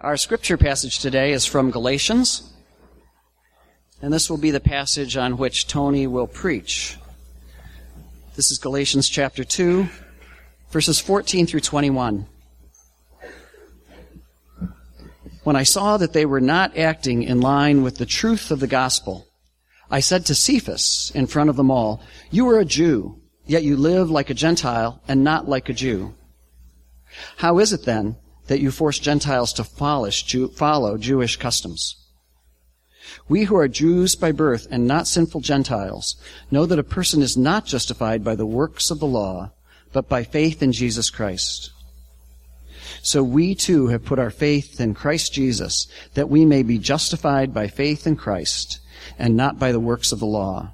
Our scripture passage today is from Galatians, and this will be the passage on which Tony will preach. This is Galatians chapter 2, verses 14 through 21. When I saw that they were not acting in line with the truth of the gospel, I said to Cephas in front of them all, You are a Jew, yet you live like a Gentile and not like a Jew. How is it then that you force Gentiles to follow Jewish customs? We who are Jews by birth and not sinful Gentiles know that a person is not justified by the works of the law, but by faith in Jesus Christ. So we too have put our faith in Christ Jesus, that we may be justified by faith in Christ, and not by the works of the law,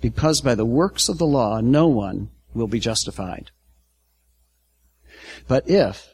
because by the works of the law no one will be justified. But if,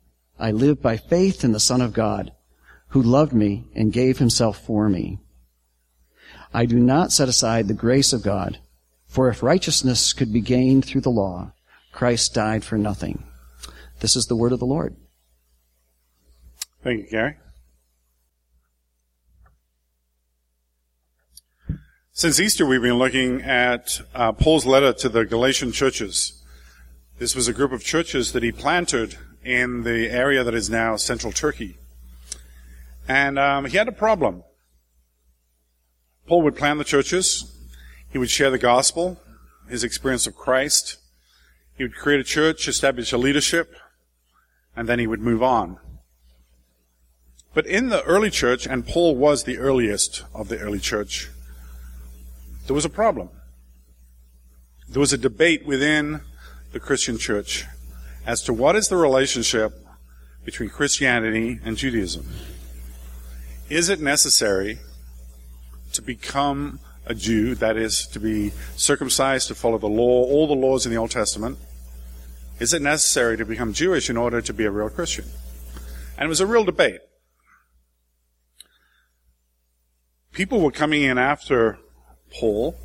I live by faith in the Son of God, who loved me and gave himself for me. I do not set aside the grace of God, for if righteousness could be gained through the law, Christ died for nothing. This is the word of the Lord. Thank you, Gary. Since Easter, we've been looking at uh, Paul's letter to the Galatian churches. This was a group of churches that he planted in the area that is now central Turkey. And um, he had a problem. Paul would plan the churches. He would share the gospel, his experience of Christ. He would create a church, establish a leadership, and then he would move on. But in the early church, and Paul was the earliest of the early church, there was a problem. There was a debate within the Christian church as to what is the relationship between Christianity and Judaism. Is it necessary to become a Jew, that is, to be circumcised, to follow the law, all the laws in the Old Testament? Is it necessary to become Jewish in order to be a real Christian? And it was a real debate. People were coming in after Paul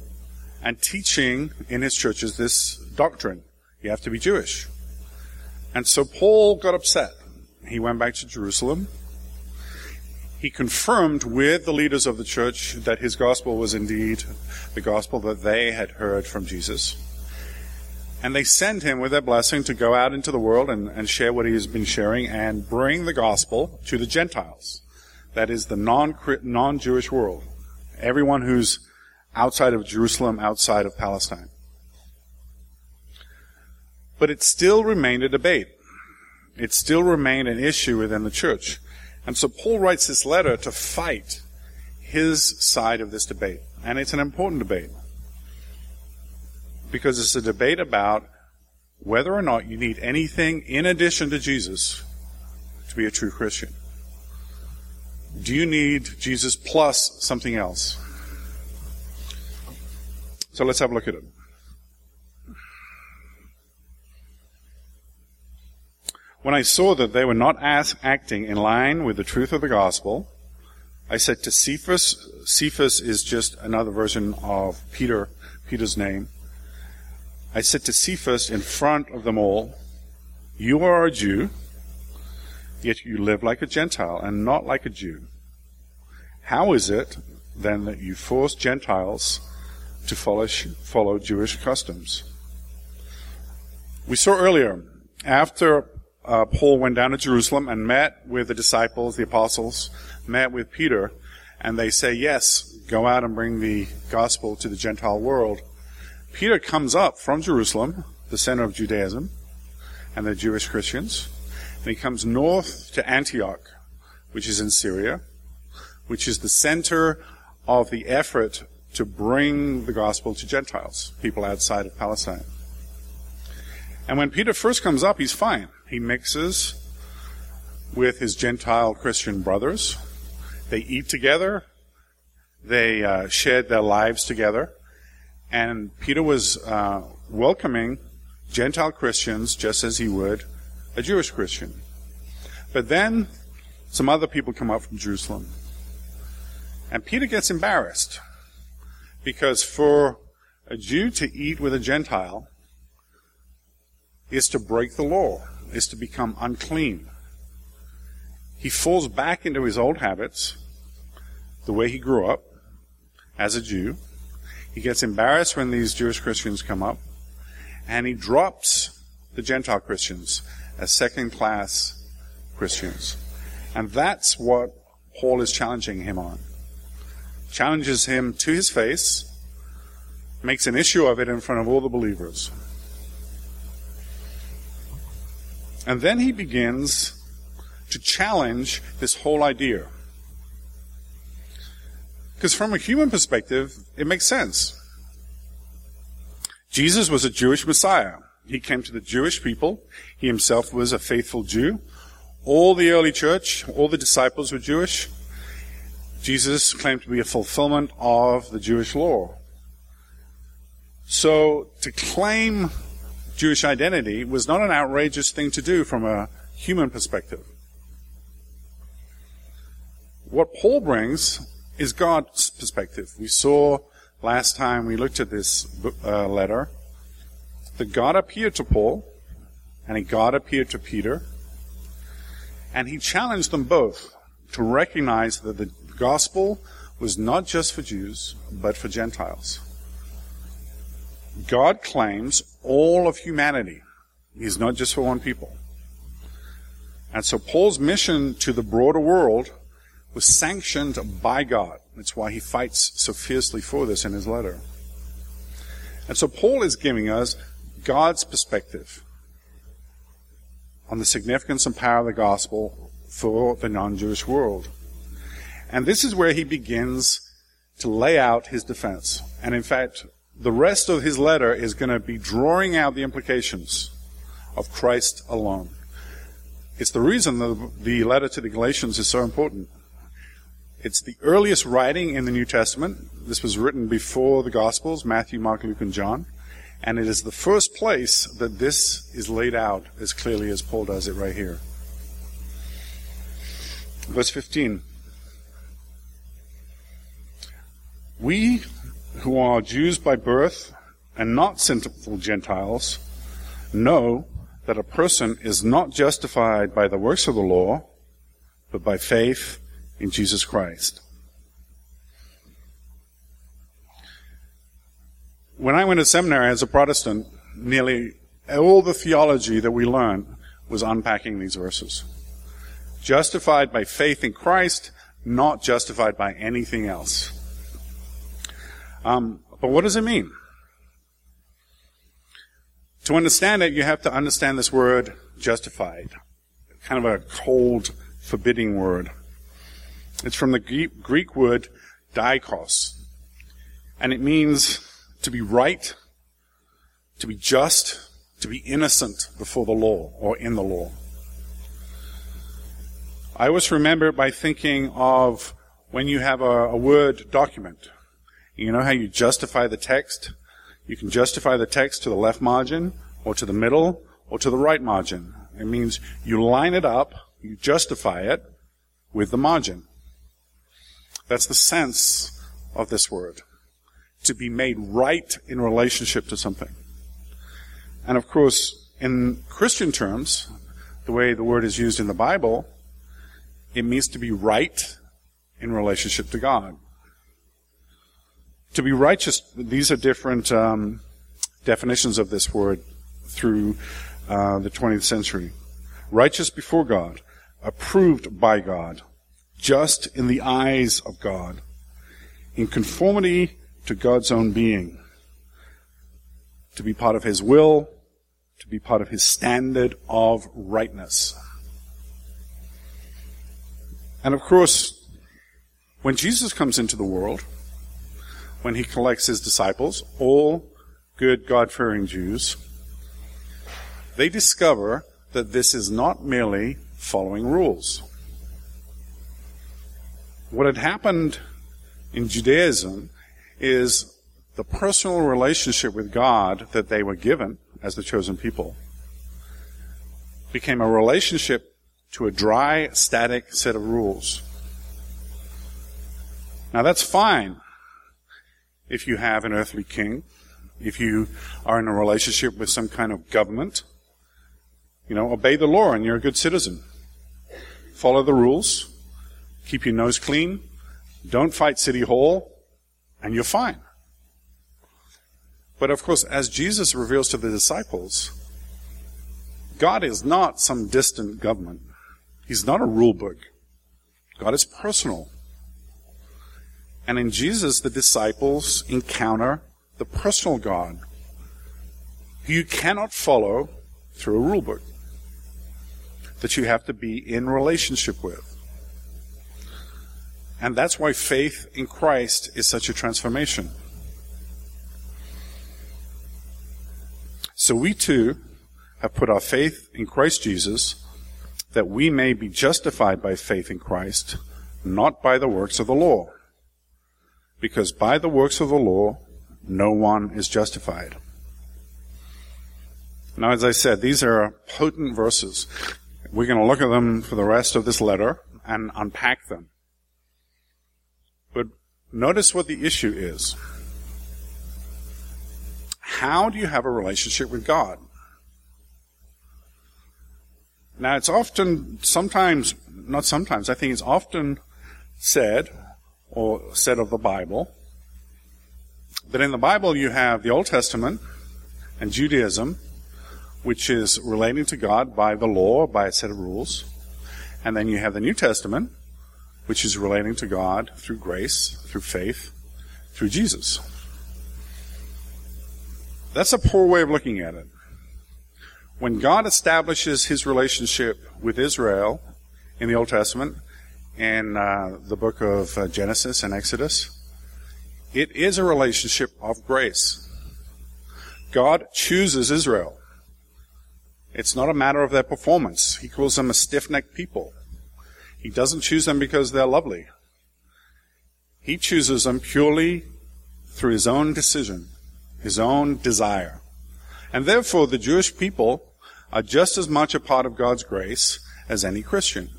and teaching in his churches this doctrine. You have to be Jewish. And so Paul got upset. He went back to Jerusalem. He confirmed with the leaders of the church that his gospel was indeed the gospel that they had heard from Jesus. And they sent him with their blessing to go out into the world and, and share what he has been sharing and bring the gospel to the Gentiles. That is the non, non-Jewish world. Everyone who's outside of Jerusalem, outside of Palestine. But it still remained a debate. It still remained an issue within the church. And so Paul writes this letter to fight his side of this debate. And it's an important debate. Because it's a debate about whether or not you need anything in addition to Jesus to be a true Christian. Do you need Jesus plus something else? So let's have a look at it. When I saw that they were not acting in line with the truth of the gospel, I said to Cephas, Cephas is just another version of Peter, Peter's name. I said to Cephas in front of them all, You are a Jew, yet you live like a Gentile and not like a Jew. How is it then that you force Gentiles to follow, follow Jewish customs. We saw earlier, after uh, Paul went down to Jerusalem and met with the disciples, the apostles, met with Peter, and they say, yes, go out and bring the gospel to the Gentile world. Peter comes up from Jerusalem, the center of Judaism, and the Jewish Christians, and he comes north to Antioch, which is in Syria, which is the center of the effort to bring the gospel to Gentiles, people outside of Palestine. And when Peter first comes up, he's fine. He mixes with his Gentile Christian brothers. They eat together. They uh, shared their lives together. And Peter was uh, welcoming Gentile Christians just as he would a Jewish Christian. But then some other people come up from Jerusalem. And Peter gets embarrassed because for a Jew to eat with a Gentile is to break the law, is to become unclean. He falls back into his old habits, the way he grew up as a Jew. He gets embarrassed when these Jewish Christians come up, and he drops the Gentile Christians as second class Christians. And that's what Paul is challenging him on. Challenges him to his face, makes an issue of it in front of all the believers. And then he begins to challenge this whole idea. Because from a human perspective, it makes sense. Jesus was a Jewish Messiah. He came to the Jewish people. He himself was a faithful Jew. All the early church, all the disciples were Jewish. Jesus claimed to be a fulfillment of the Jewish law. So to claim Jewish identity was not an outrageous thing to do from a human perspective. What Paul brings is God's perspective. We saw last time we looked at this uh, letter that God appeared to Paul and God appeared to Peter and he challenged them both to recognize that the gospel was not just for Jews, but for Gentiles. God claims all of humanity. He's not just for one people. And so Paul's mission to the broader world was sanctioned by God. That's why he fights so fiercely for this in his letter. And so Paul is giving us God's perspective on the significance and power of the gospel for the non-Jewish world. And this is where he begins to lay out his defense. And in fact, the rest of his letter is going to be drawing out the implications of Christ alone. It's the reason the, the letter to the Galatians is so important. It's the earliest writing in the New Testament. This was written before the Gospels, Matthew, Mark, Luke, and John. And it is the first place that this is laid out as clearly as Paul does it right here. Verse 15. We who are Jews by birth and not sinful Gentiles know that a person is not justified by the works of the law, but by faith in Jesus Christ. When I went to seminary as a Protestant, nearly all the theology that we learned was unpacking these verses. Justified by faith in Christ, not justified by anything else. Um, but what does it mean? To understand it, you have to understand this word justified. Kind of a cold, forbidding word. It's from the Greek word dikos. And it means to be right, to be just, to be innocent before the law or in the law. I always remember it by thinking of when you have a, a word document you know how you justify the text? You can justify the text to the left margin, or to the middle, or to the right margin. It means you line it up, you justify it with the margin. That's the sense of this word. To be made right in relationship to something. And of course, in Christian terms, the way the word is used in the Bible, it means to be right in relationship to God. To be righteous, these are different um, definitions of this word through uh, the 20th century. Righteous before God, approved by God, just in the eyes of God, in conformity to God's own being, to be part of His will, to be part of His standard of rightness. And of course, when Jesus comes into the world, when he collects his disciples, all good God fearing Jews, they discover that this is not merely following rules. What had happened in Judaism is the personal relationship with God that they were given as the chosen people became a relationship to a dry, static set of rules. Now that's fine if you have an earthly king, if you are in a relationship with some kind of government. You know, obey the law and you're a good citizen. Follow the rules. Keep your nose clean. Don't fight City Hall and you're fine. But of course, as Jesus reveals to the disciples, God is not some distant government. He's not a rule book. God is personal. And in Jesus, the disciples encounter the personal God who you cannot follow through a rule book, that you have to be in relationship with. And that's why faith in Christ is such a transformation. So we too have put our faith in Christ Jesus that we may be justified by faith in Christ, not by the works of the law. Because by the works of the law, no one is justified. Now, as I said, these are potent verses. We're going to look at them for the rest of this letter and unpack them. But notice what the issue is. How do you have a relationship with God? Now, it's often, sometimes, not sometimes, I think it's often said, or said of the Bible, that in the Bible you have the Old Testament and Judaism, which is relating to God by the law, by a set of rules. And then you have the New Testament, which is relating to God through grace, through faith, through Jesus. That's a poor way of looking at it. When God establishes his relationship with Israel in the Old Testament, in uh, the book of uh, Genesis and Exodus, it is a relationship of grace. God chooses Israel. It's not a matter of their performance. He calls them a stiff-necked people. He doesn't choose them because they're lovely. He chooses them purely through his own decision, his own desire. And therefore, the Jewish people are just as much a part of God's grace as any Christian.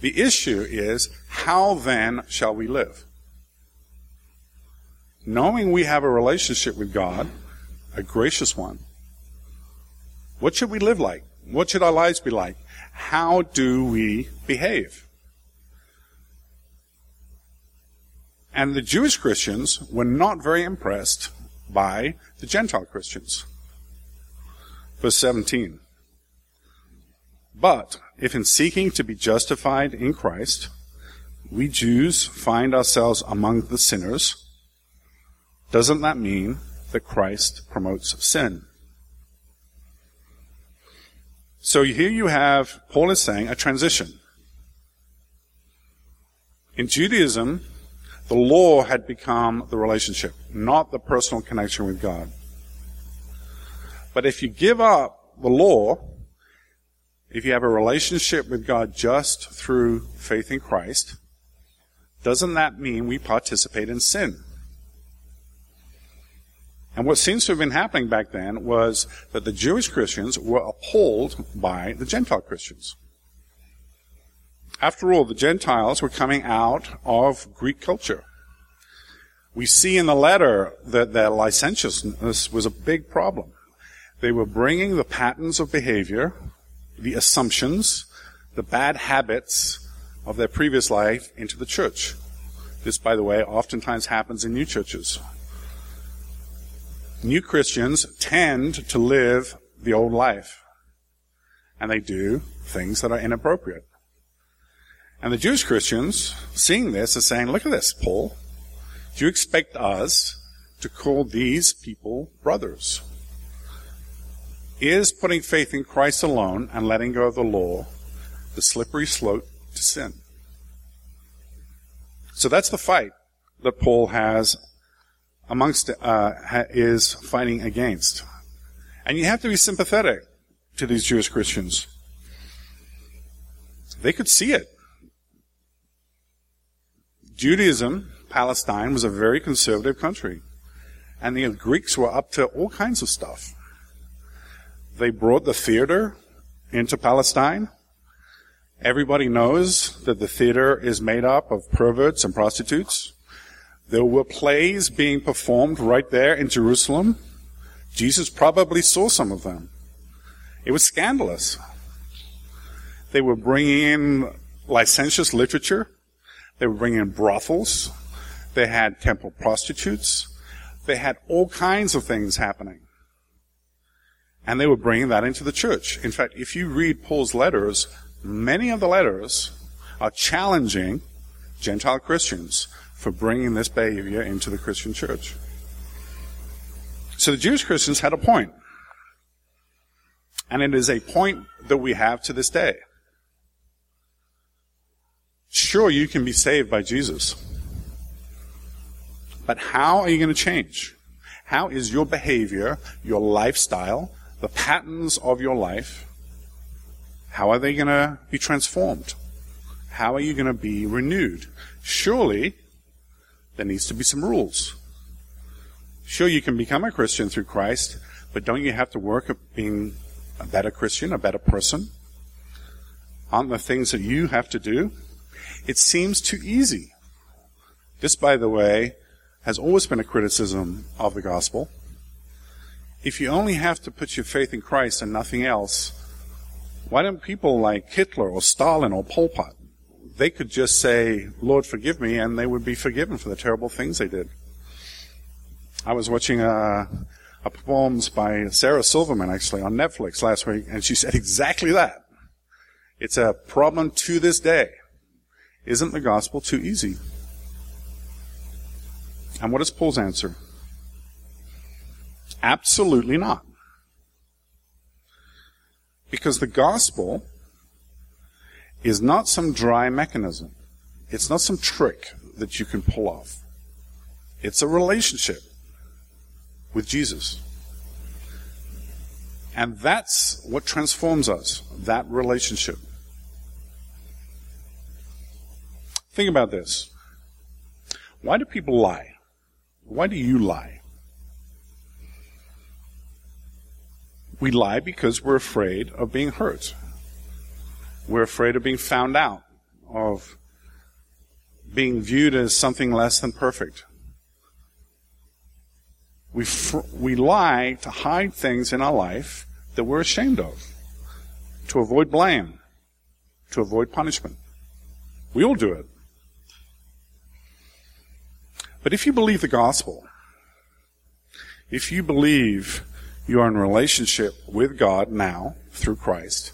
The issue is, how then shall we live? Knowing we have a relationship with God, a gracious one, what should we live like? What should our lives be like? How do we behave? And the Jewish Christians were not very impressed by the Gentile Christians. Verse 17. But if in seeking to be justified in Christ, we Jews find ourselves among the sinners, doesn't that mean that Christ promotes sin? So here you have, Paul is saying, a transition. In Judaism, the law had become the relationship, not the personal connection with God. But if you give up the law, if you have a relationship with God just through faith in Christ, doesn't that mean we participate in sin? And what seems to have been happening back then was that the Jewish Christians were appalled by the Gentile Christians. After all, the Gentiles were coming out of Greek culture. We see in the letter that their licentiousness was a big problem. They were bringing the patterns of behavior, the assumptions, the bad habits of their previous life into the church. This, by the way, oftentimes happens in new churches. New Christians tend to live the old life. And they do things that are inappropriate. And the Jewish Christians, seeing this, are saying, look at this, Paul. Do you expect us to call these people brothers? Is putting faith in Christ alone and letting go of the law the slippery slope to sin? So that's the fight that Paul has amongst, uh, is fighting against. And you have to be sympathetic to these Jewish Christians. They could see it. Judaism, Palestine, was a very conservative country. And the Greeks were up to all kinds of stuff. They brought the theater into Palestine. Everybody knows that the theater is made up of perverts and prostitutes. There were plays being performed right there in Jerusalem. Jesus probably saw some of them. It was scandalous. They were bringing in licentious literature. They were bringing in brothels. They had temple prostitutes. They had all kinds of things happening. And they were bringing that into the church. In fact, if you read Paul's letters, many of the letters are challenging Gentile Christians for bringing this behavior into the Christian church. So the Jewish Christians had a point. And it is a point that we have to this day. Sure, you can be saved by Jesus. But how are you going to change? How is your behavior, your lifestyle, the patterns of your life, how are they going to be transformed? How are you going to be renewed? Surely, there needs to be some rules. Sure, you can become a Christian through Christ, but don't you have to work at being a better Christian, a better person? Aren't there things that you have to do? It seems too easy. This, by the way, has always been a criticism of the gospel. If you only have to put your faith in Christ and nothing else, why don't people like Hitler or Stalin or Pol Pot, they could just say, Lord, forgive me, and they would be forgiven for the terrible things they did. I was watching a, a performance by Sarah Silverman actually on Netflix last week, and she said exactly that. It's a problem to this day. Isn't the gospel too easy? And what is Paul's answer? Absolutely not. Because the gospel is not some dry mechanism. It's not some trick that you can pull off. It's a relationship with Jesus. And that's what transforms us, that relationship. Think about this. Why do people lie? Why do you lie? We lie because we're afraid of being hurt. We're afraid of being found out, of being viewed as something less than perfect. We, fr- we lie to hide things in our life that we're ashamed of, to avoid blame, to avoid punishment. We all do it. But if you believe the gospel, if you believe you are in relationship with God now through Christ.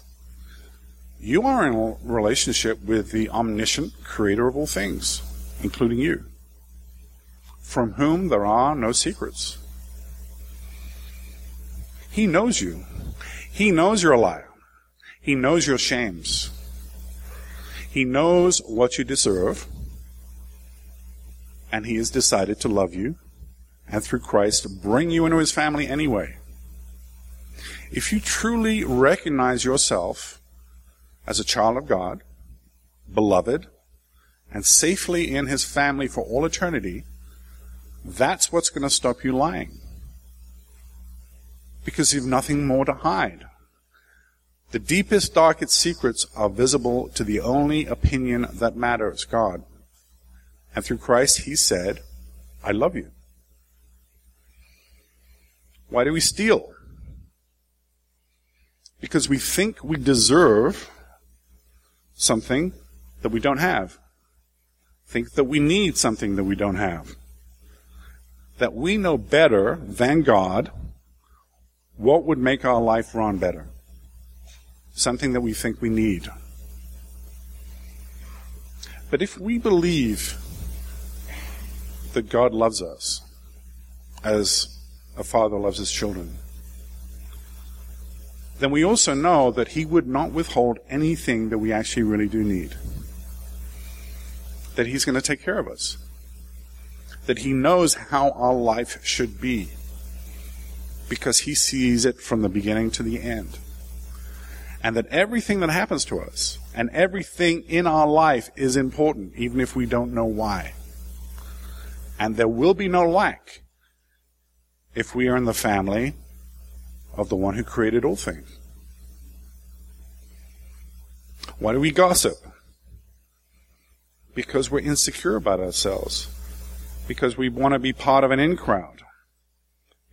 You are in relationship with the omniscient creator of all things, including you, from whom there are no secrets. He knows you. He knows you're a liar. He knows your shames. He knows what you deserve. And he has decided to love you and through Christ bring you into his family anyway. If you truly recognize yourself as a child of God, beloved, and safely in his family for all eternity, that's what's going to stop you lying. Because you've nothing more to hide. The deepest, darkest secrets are visible to the only opinion that matters, God. And through Christ, he said, I love you. Why do we steal? Because we think we deserve something that we don't have. Think that we need something that we don't have. That we know better than God what would make our life run better. Something that we think we need. But if we believe that God loves us as a father loves his children, then we also know that He would not withhold anything that we actually really do need. That He's going to take care of us. That He knows how our life should be. Because He sees it from the beginning to the end. and that everything that happens to us and everything in our life is important, even if we don't know why. And there will be no lack if we are in the family of the one who created all things. Why do we gossip? Because we're insecure about ourselves. Because we want to be part of an in crowd.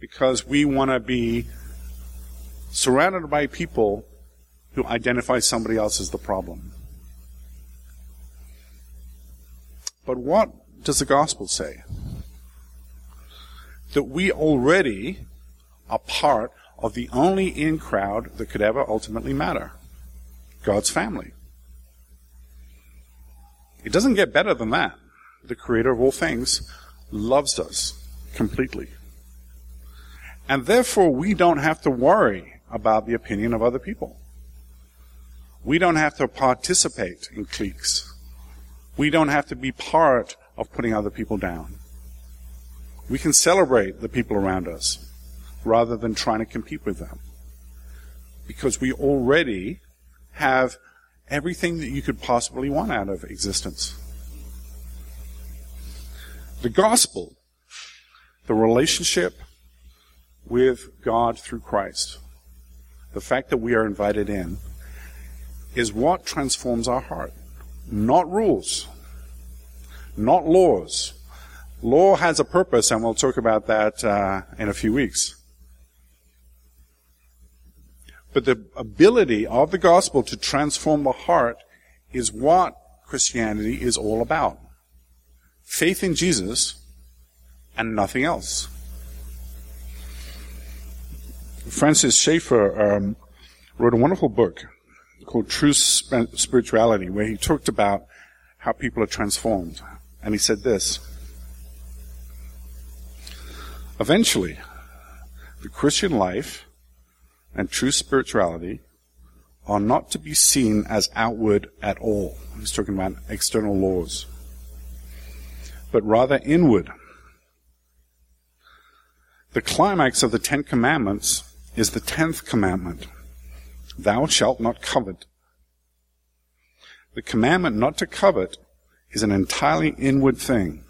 Because we want to be surrounded by people who identify somebody else as the problem. But what does the gospel say? That we already are part of the only in crowd that could ever ultimately matter God's family. It doesn't get better than that. The creator of all things loves us completely. And therefore, we don't have to worry about the opinion of other people. We don't have to participate in cliques. We don't have to be part of putting other people down. We can celebrate the people around us rather than trying to compete with them. Because we already have everything that you could possibly want out of existence. The gospel, the relationship with God through Christ, the fact that we are invited in, is what transforms our heart. Not rules, not laws. Law has a purpose, and we'll talk about that uh, in a few weeks. But the ability of the gospel to transform the heart is what Christianity is all about. Faith in Jesus and nothing else. Francis Schaeffer um, wrote a wonderful book called True Spirituality, where he talked about how people are transformed. And he said this Eventually, the Christian life and true spirituality are not to be seen as outward at all. He's talking about external laws, but rather inward. The climax of the Ten Commandments is the tenth commandment Thou shalt not covet. The commandment not to covet is an entirely inward thing.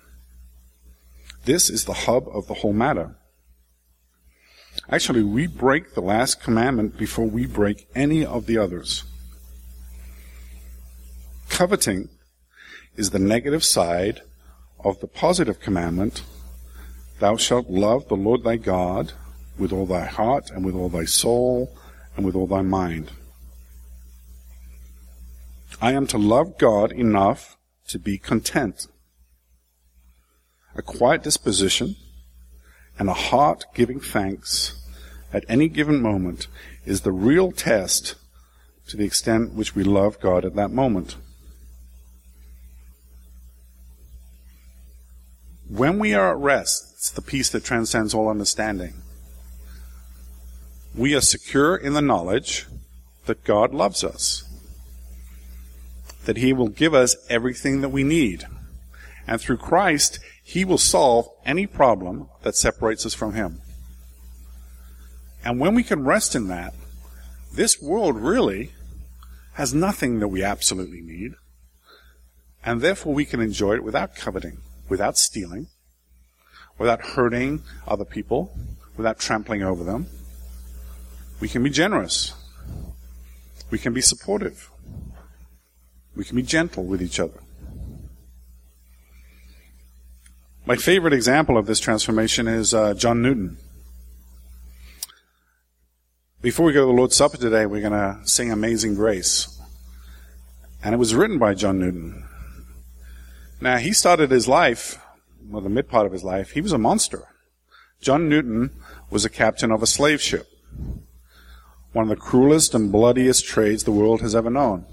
This is the hub of the whole matter. Actually, we break the last commandment before we break any of the others. Coveting is the negative side of the positive commandment Thou shalt love the Lord thy God with all thy heart and with all thy soul and with all thy mind. I am to love God enough to be content. A quiet disposition and a heart giving thanks at any given moment is the real test to the extent which we love God at that moment. When we are at rest, it's the peace that transcends all understanding. We are secure in the knowledge that God loves us, that He will give us everything that we need. And through Christ, He will solve any problem that separates us from Him. And when we can rest in that, this world really has nothing that we absolutely need. And therefore we can enjoy it without coveting, without stealing, without hurting other people, without trampling over them. We can be generous. We can be supportive. We can be gentle with each other. My favorite example of this transformation is uh, John Newton. Before we go to the Lord's Supper today, we're going to sing Amazing Grace. And it was written by John Newton. Now, he started his life, well, the mid part of his life, he was a monster. John Newton was a captain of a slave ship. One of the cruelest and bloodiest trades the world has ever known.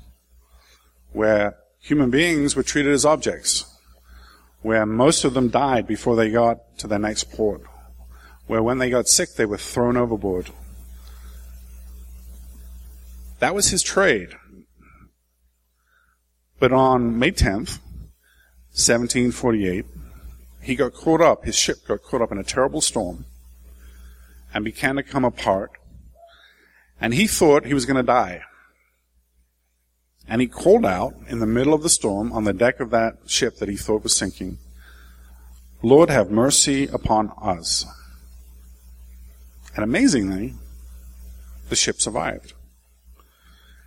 Where human beings were treated as objects. Where most of them died before they got to their next port. Where when they got sick, they were thrown overboard that was his trade. But on May 10th, 1748, he got caught up, his ship got caught up in a terrible storm and began to come apart. And he thought he was going to die. And he called out in the middle of the storm on the deck of that ship that he thought was sinking, Lord, have mercy upon us. And amazingly, the ship survived.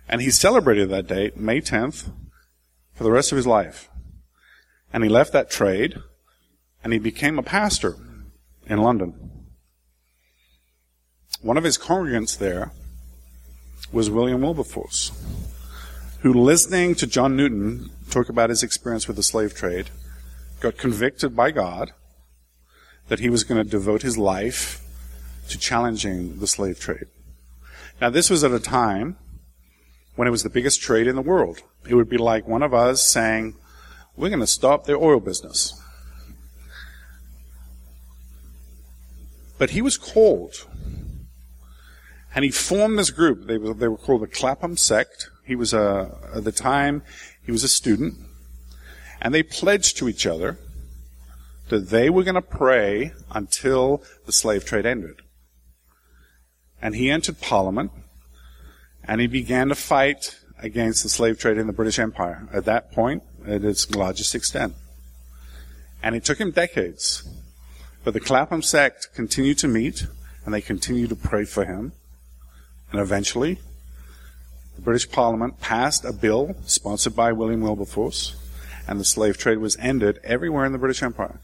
And he celebrated that date, May 10th, for the rest of his life. And he left that trade and he became a pastor in London. One of his congregants there was William Wilberforce, who, listening to John Newton talk about his experience with the slave trade, got convicted by God that he was going to devote his life to challenging the slave trade. Now, this was at a time when it was the biggest trade in the world. It would be like one of us saying, We're going to stop the oil business. But he was called. And he formed this group. They were, they were called the Clapham Sect. He was a, at the time, he was a student. And they pledged to each other that they were going to pray until the slave trade ended. And he entered Parliament and he began to fight against the slave trade in the British Empire at that point at its largest extent. And it took him decades. But the Clapham sect continued to meet and they continued to pray for him. And eventually, British Parliament passed a bill sponsored by William Wilberforce and the slave trade was ended everywhere in the British Empire.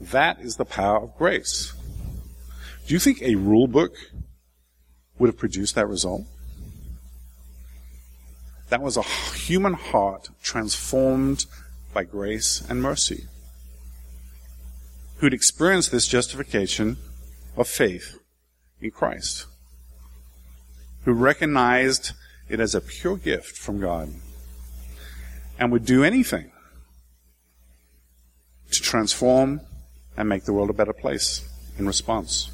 That is the power of grace. Do you think a rule book would have produced that result? That was a human heart transformed by grace and mercy, who'd experienced this justification of faith in Christ, who recognized it as a pure gift from God and would do anything to transform and make the world a better place in response.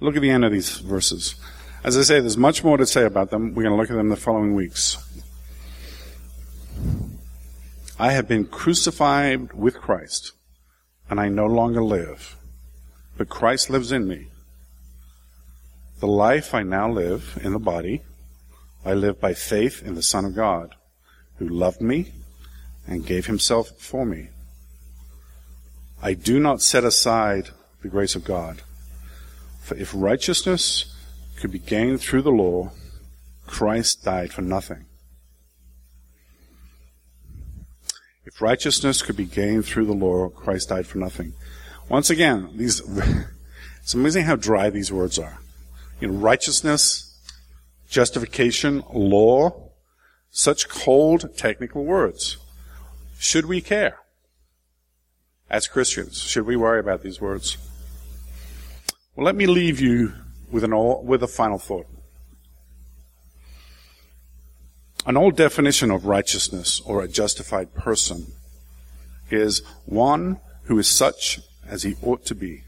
Look at the end of these verses. As I say, there's much more to say about them. We're going to look at them the following weeks. I have been crucified with Christ, and I no longer live, but Christ lives in me. The life I now live in the body, I live by faith in the Son of God, who loved me and gave himself for me. I do not set aside the grace of God. For if righteousness could be gained through the law, Christ died for nothing. If righteousness could be gained through the law, Christ died for nothing. Once again, these, it's amazing how dry these words are. You know, righteousness, justification, law, such cold technical words. Should we care? As Christians, should we worry about these words? Well, let me leave you with, an all, with a final thought. An old definition of righteousness or a justified person is one who is such as he ought to be.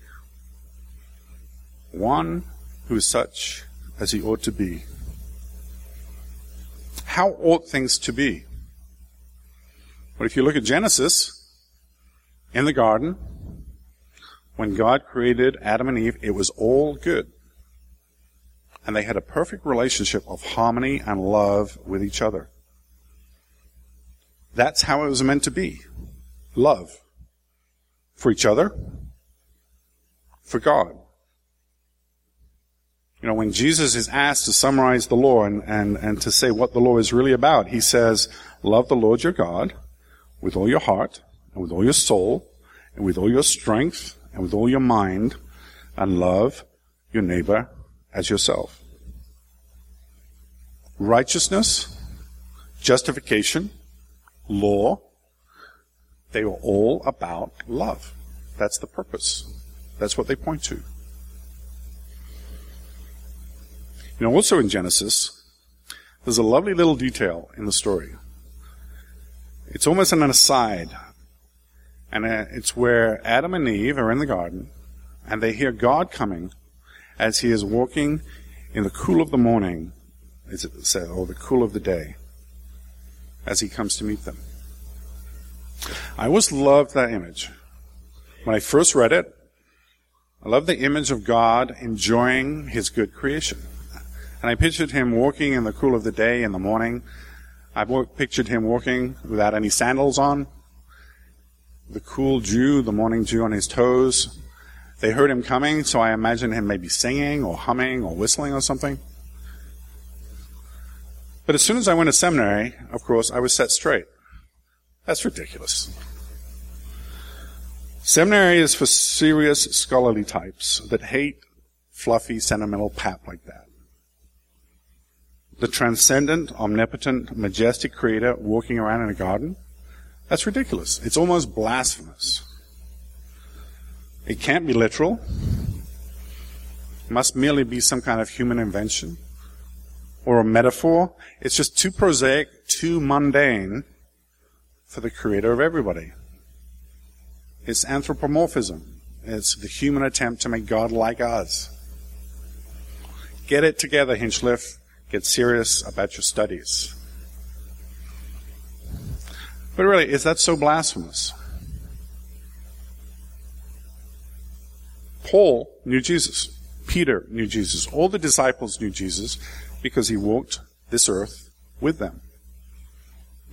One who is such as he ought to be. How ought things to be? But if you look at Genesis, in the garden, when God created Adam and Eve, it was all good. And they had a perfect relationship of harmony and love with each other. That's how it was meant to be. Love. For each other. For God. You know, when Jesus is asked to summarize the law and, and, and to say what the law is really about, he says, love the Lord your God with all your heart, and with all your soul, and with all your strength, and with all your mind, and love your neighbor as yourself. Righteousness, justification, law, they are all about love. That's the purpose. That's what they point to. You know, also in Genesis, there's a lovely little detail in the story. It's almost an aside. And uh, it's where Adam and Eve are in the garden and they hear God coming as he is walking in the cool of the morning, it said, or the cool of the day, as he comes to meet them. I always loved that image. When I first read it, I loved the image of God enjoying his good creation. And I pictured him walking in the cool of the day in the morning. I pictured him walking without any sandals on, the cool dew, the morning dew on his toes. They heard him coming, so I imagined him maybe singing or humming or whistling or something. But as soon as I went to seminary, of course, I was set straight. That's ridiculous. Seminary is for serious scholarly types that hate fluffy, sentimental pap like that. The transcendent, omnipotent, majestic creator walking around in a garden? That's ridiculous. It's almost blasphemous. It can't be literal. It must merely be some kind of human invention or a metaphor. It's just too prosaic, too mundane for the creator of everybody. It's anthropomorphism. It's the human attempt to make God like us. Get it together, Hinchliffe. Get serious about your studies. But really, is that so blasphemous? Paul knew Jesus. Peter knew Jesus. All the disciples knew Jesus because he walked this earth with them.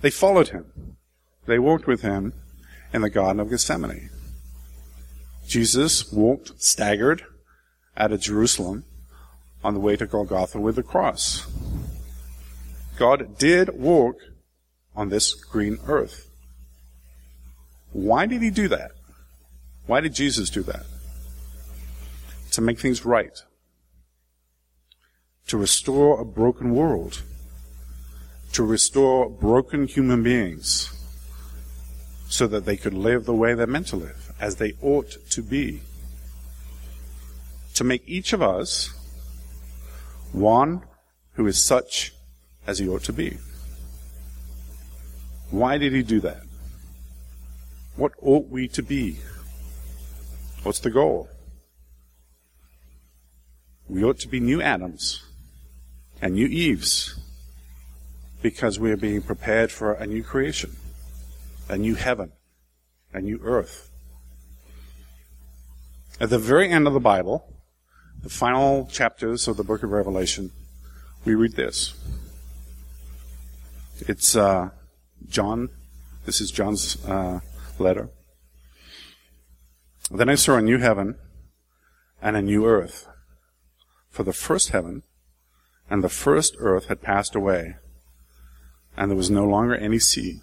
They followed him. They walked with him in the Garden of Gethsemane. Jesus walked staggered out of Jerusalem on the way to Golgotha with the cross. God did walk on this green earth. Why did he do that? Why did Jesus do that? To make things right. To restore a broken world. To restore broken human beings so that they could live the way they're meant to live, as they ought to be. To make each of us one who is such as he ought to be. Why did he do that? What ought we to be? What's the goal? We ought to be new Adams and new Eves because we are being prepared for a new creation a new heaven, a new earth. At the very end of the Bible, the final chapters of the book of Revelation, we read this. It's uh, John. This is John's uh, letter. Then I saw a new heaven and a new earth. For the first heaven and the first earth had passed away, and there was no longer any sea.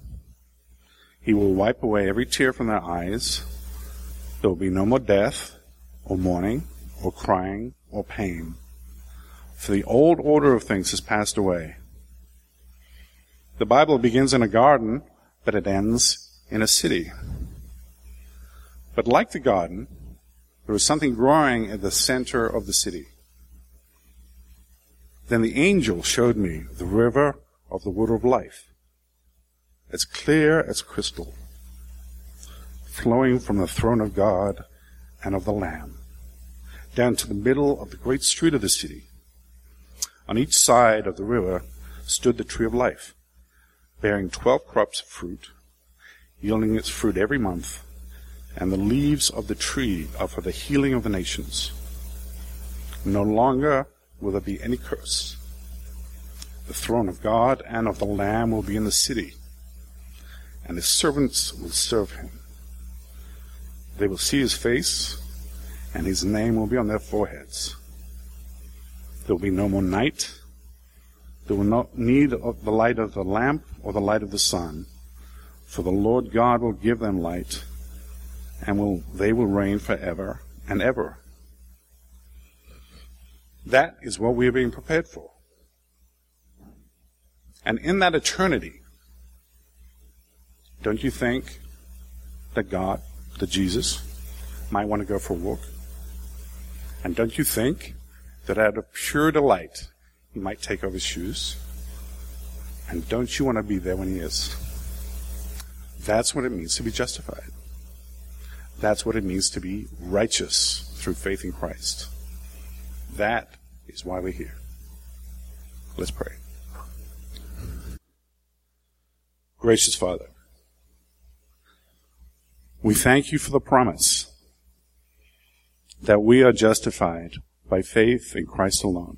He will wipe away every tear from their eyes. There will be no more death, or mourning, or crying, or pain. For the old order of things has passed away. The Bible begins in a garden, but it ends in a city. But like the garden, there was something growing at the center of the city. Then the angel showed me the river of the water of life as clear as crystal, flowing from the throne of God and of the Lamb, down to the middle of the great street of the city. On each side of the river stood the tree of life, bearing twelve crops of fruit, yielding its fruit every month, and the leaves of the tree are for the healing of the nations. No longer will there be any curse. The throne of God and of the Lamb will be in the city and his servants will serve him. They will see his face, and his name will be on their foreheads. There will be no more night. There will not need of the light of the lamp or the light of the sun, for the Lord God will give them light, and will, they will reign forever and ever. That is what we are being prepared for. And in that eternity, don't you think that God, that Jesus, might want to go for a walk? And don't you think that out of pure delight, he might take off his shoes? And don't you want to be there when he is? That's what it means to be justified. That's what it means to be righteous through faith in Christ. That is why we're here. Let's pray. Gracious Father, we thank you for the promise that we are justified by faith in Christ alone,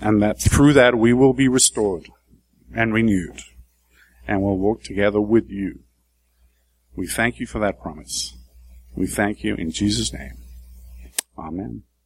and that through that we will be restored and renewed, and will walk together with you. We thank you for that promise. We thank you in Jesus' name. Amen.